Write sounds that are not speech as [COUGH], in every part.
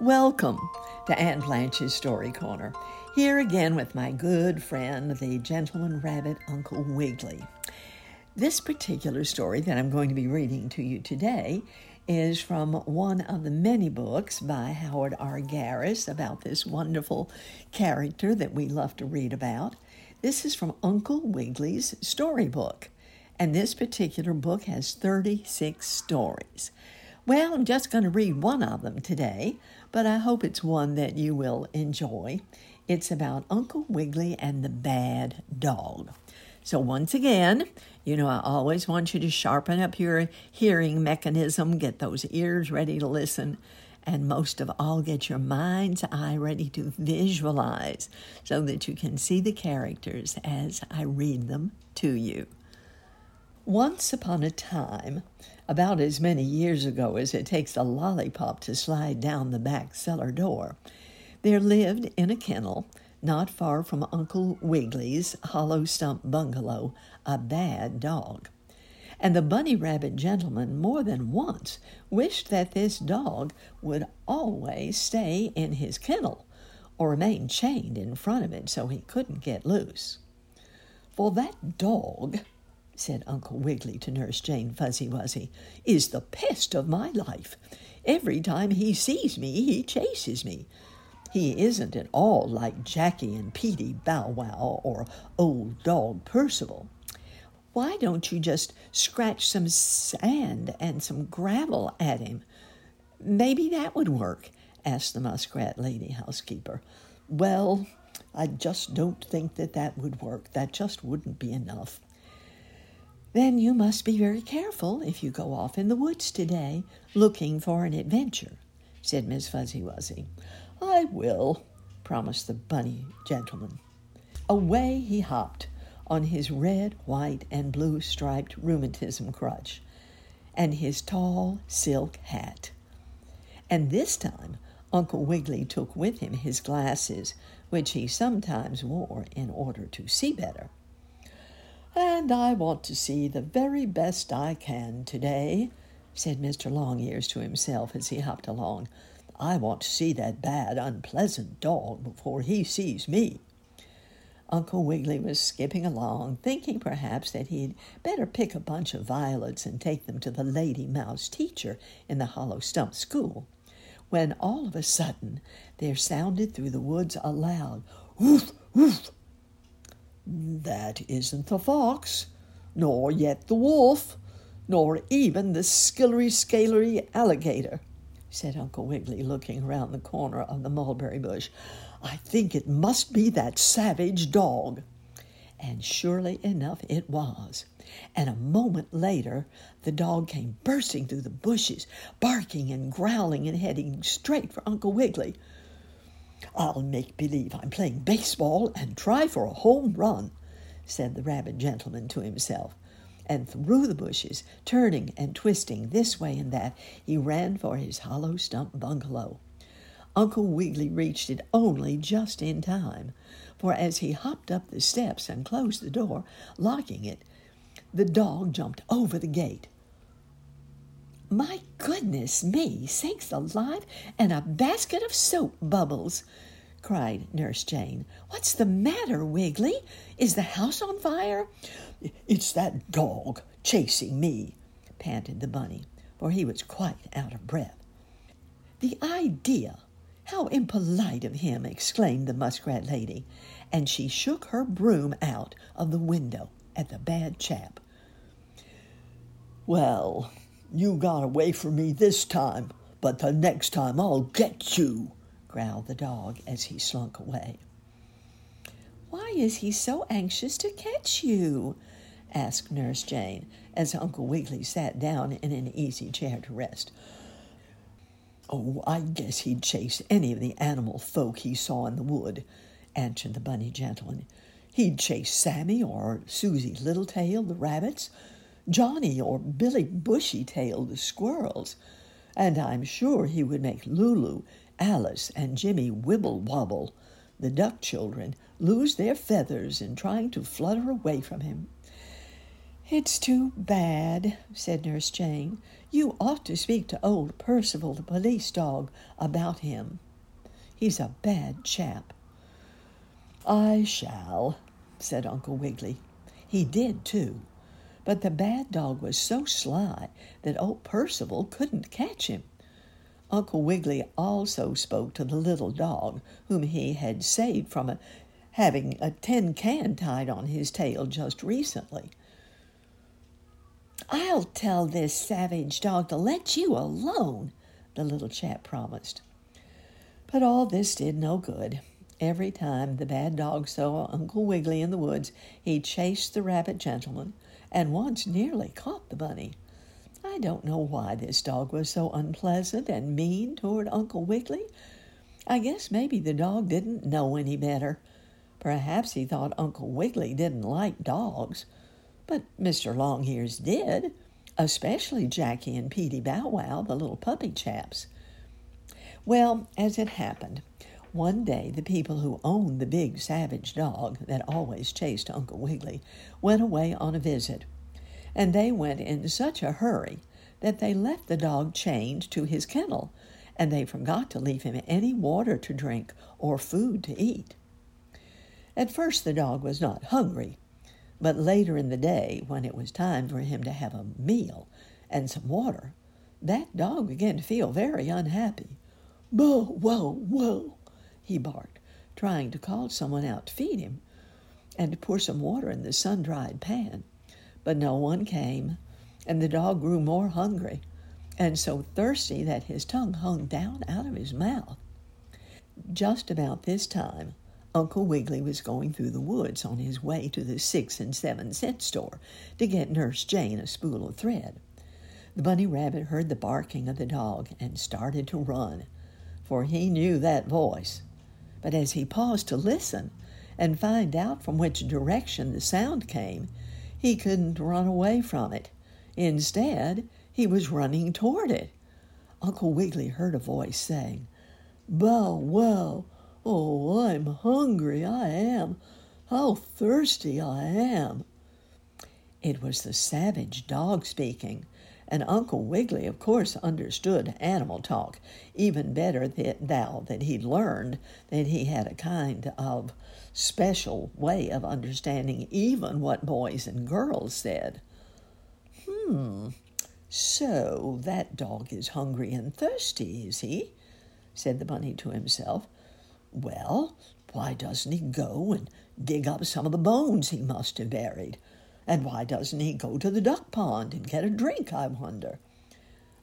Welcome to Aunt Blanche's Story Corner. Here again with my good friend, the gentleman rabbit, Uncle Wiggily. This particular story that I'm going to be reading to you today is from one of the many books by Howard R. Garis about this wonderful character that we love to read about. This is from Uncle Wiggily's storybook, and this particular book has 36 stories. Well, I'm just going to read one of them today, but I hope it's one that you will enjoy. It's about Uncle Wiggily and the bad dog. So, once again, you know, I always want you to sharpen up your hearing mechanism, get those ears ready to listen, and most of all, get your mind's eye ready to visualize so that you can see the characters as I read them to you. Once upon a time, about as many years ago as it takes a lollipop to slide down the back cellar door, there lived in a kennel not far from Uncle Wiggily's hollow stump bungalow a bad dog. And the bunny rabbit gentleman more than once wished that this dog would always stay in his kennel or remain chained in front of it so he couldn't get loose. For that dog, said Uncle Wiggily to Nurse Jane Fuzzy Wuzzy, is the pest of my life. Every time he sees me, he chases me. He isn't at all like Jackie and Peetie Bow Wow or old dog Percival. Why don't you just scratch some sand and some gravel at him? Maybe that would work, asked the muskrat lady housekeeper. Well, I just don't think that that would work. That just wouldn't be enough. Then you must be very careful if you go off in the woods today looking for an adventure, said Miss Fuzzy Wuzzy. I will, promised the bunny gentleman. Away he hopped on his red, white, and blue striped rheumatism crutch and his tall silk hat. And this time Uncle Wiggily took with him his glasses, which he sometimes wore in order to see better and I want to see the very best I can today, said Mr. Longears to himself as he hopped along. I want to see that bad, unpleasant dog before he sees me. Uncle Wiggily was skipping along, thinking perhaps that he'd better pick a bunch of violets and take them to the lady mouse teacher in the hollow stump school, when all of a sudden there sounded through the woods a loud woof, woof, that isn't the fox, nor yet the wolf, nor even the skillery scalery alligator, said Uncle Wiggily, looking round the corner of the mulberry bush. I think it must be that savage dog. And surely enough it was. And a moment later, the dog came bursting through the bushes, barking and growling and heading straight for Uncle Wiggily. I'll make believe I'm playing baseball and try for a home run, said the rabbit gentleman to himself. And through the bushes, turning and twisting this way and that, he ran for his hollow stump bungalow. Uncle Wiggily reached it only just in time, for as he hopped up the steps and closed the door, locking it, the dog jumped over the gate. My goodness me, sakes alive, and a basket of soap bubbles! cried Nurse Jane. What's the matter, Wiggily? Is the house on fire? It's that dog chasing me, panted the bunny, for he was quite out of breath. The idea! How impolite of him! exclaimed the muskrat lady, and she shook her broom out of the window at the bad chap. Well, you got away from me this time, but the next time I'll get you, growled the dog as he slunk away. Why is he so anxious to catch you? asked Nurse Jane as Uncle Wiggily sat down in an easy chair to rest. Oh, I guess he'd chase any of the animal folk he saw in the wood, answered the bunny gentleman. He'd chase Sammy or Susie Littletail, the rabbits, Johnny or Billy Bushytail the squirrels, and I'm sure he would make Lulu, Alice, and Jimmy Wibblewobble, the duck children, lose their feathers in trying to flutter away from him. It's too bad, said Nurse Jane. You ought to speak to old Percival, the police dog, about him. He's a bad chap. I shall, said Uncle Wiggily. He did, too. But the bad dog was so sly that old Percival couldn't catch him. Uncle Wiggily also spoke to the little dog, whom he had saved from a, having a tin can tied on his tail just recently. I'll tell this savage dog to let you alone, the little chap promised. But all this did no good. Every time the bad dog saw Uncle Wiggily in the woods, he chased the rabbit gentleman and once nearly caught the bunny. I don't know why this dog was so unpleasant and mean toward Uncle Wiggily. I guess maybe the dog didn't know any better. Perhaps he thought Uncle Wiggily didn't like dogs. But Mr. Longears did, especially Jackie and Peetie Bow Wow, the little puppy chaps. Well, as it happened, one day the people who owned the big savage dog that always chased Uncle Wiggily went away on a visit and they went in such a hurry that they left the dog chained to his kennel, and they forgot to leave him any water to drink or food to eat. At first the dog was not hungry, but later in the day, when it was time for him to have a meal and some water, that dog began to feel very unhappy. Bow, wow, wow, he barked, trying to call someone out to feed him and to pour some water in the sun dried pan. But no one came, and the dog grew more hungry and so thirsty that his tongue hung down out of his mouth. Just about this time, Uncle Wiggily was going through the woods on his way to the six and seven cent store to get Nurse Jane a spool of thread. The bunny rabbit heard the barking of the dog and started to run, for he knew that voice. But as he paused to listen and find out from which direction the sound came, he couldn't run away from it. Instead, he was running toward it. Uncle Wiggily heard a voice saying, Bow wow! Oh, I'm hungry, I am. How thirsty I am. It was the savage dog speaking, and Uncle Wiggily, of course, understood animal talk even better than, now that he'd learned that he had a kind of special way of understanding even what boys and girls said. Hmm, so that dog is hungry and thirsty, is he? said the bunny to himself. Well, why doesn't he go and dig up some of the bones he must have buried? And why doesn't he go to the duck pond and get a drink, I wonder?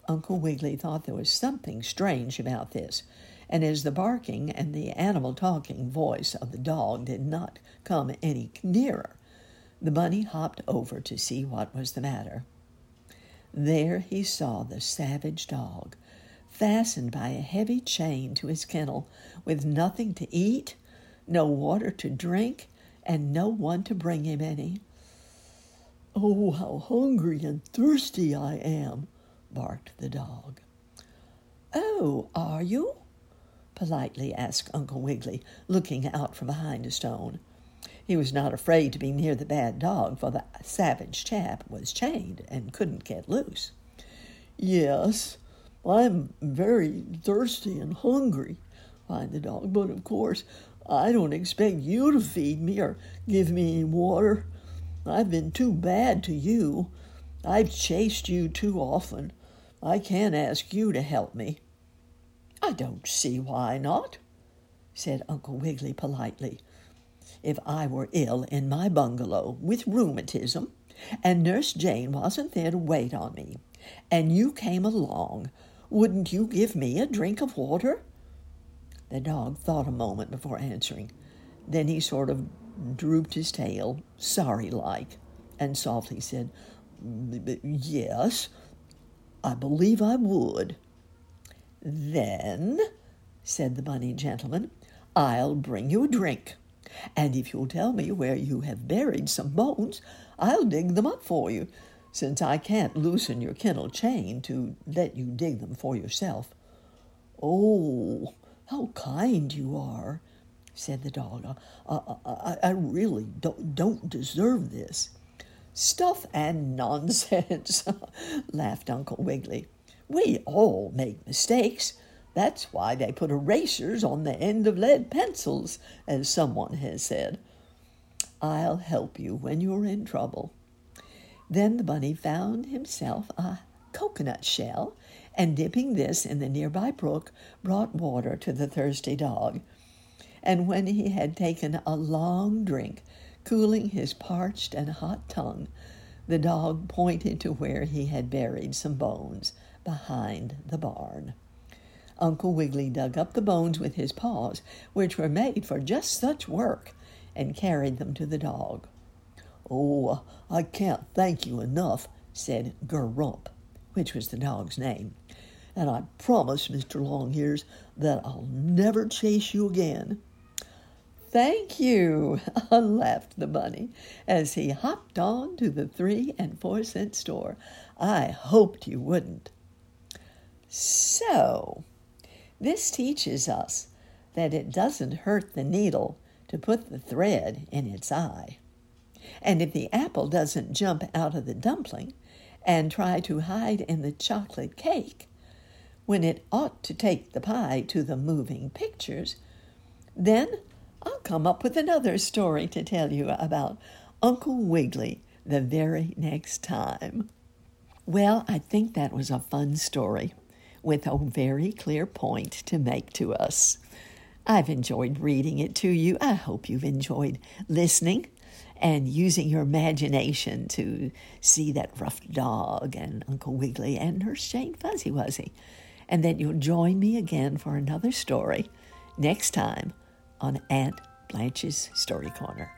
Uncle Wiggily thought there was something strange about this, and as the barking and the animal talking voice of the dog did not come any nearer, the bunny hopped over to see what was the matter. There he saw the savage dog, fastened by a heavy chain to his kennel, with nothing to eat, no water to drink, and no one to bring him any. Oh, how hungry and thirsty I am, barked the dog. Oh, are you? politely asked Uncle Wiggily, looking out from behind a stone. He was not afraid to be near the bad dog, for the savage chap was chained and couldn't get loose. Yes, I'm very thirsty and hungry, whined the dog, but of course I don't expect you to feed me or give me any water. I've been too bad to you. I've chased you too often. I can't ask you to help me. I don't see why not, said Uncle Wiggily politely. If I were ill in my bungalow with rheumatism, and Nurse Jane wasn't there to wait on me, and you came along, wouldn't you give me a drink of water? The dog thought a moment before answering. Then he sort of drooped his tail, sorry like, and softly said, Yes, I believe I would. Then, said the bunny gentleman, I'll bring you a drink. And if you'll tell me where you have buried some bones, I'll dig them up for you, since I can't loosen your kennel chain to let you dig them for yourself. Oh, how kind you are, said the dog. I, I, I really don't, don't deserve this. Stuff and nonsense, [LAUGHS] laughed Uncle Wiggily. We all make mistakes. That's why they put erasers on the end of lead pencils, as someone has said. I'll help you when you're in trouble. Then the bunny found himself a coconut shell, and dipping this in the nearby brook, brought water to the thirsty dog. And when he had taken a long drink, cooling his parched and hot tongue, the dog pointed to where he had buried some bones behind the barn. Uncle Wiggily dug up the bones with his paws, which were made for just such work, and carried them to the dog. Oh, I can't thank you enough, said Grump, which was the dog's name. And I promise, Mr. Longears, that I'll never chase you again. Thank you, laughed the bunny as he hopped on to the three and four cent store. I hoped you wouldn't. So, this teaches us that it doesn't hurt the needle to put the thread in its eye. And if the apple doesn't jump out of the dumpling and try to hide in the chocolate cake, when it ought to take the pie to the moving pictures, then I'll come up with another story to tell you about Uncle Wiggily the very next time. Well, I think that was a fun story with a very clear point to make to us. I've enjoyed reading it to you. I hope you've enjoyed listening and using your imagination to see that rough dog and Uncle Wiggily and Nurse Jane Fuzzy Wuzzy. And that you'll join me again for another story next time on Aunt Blanche's Story Corner.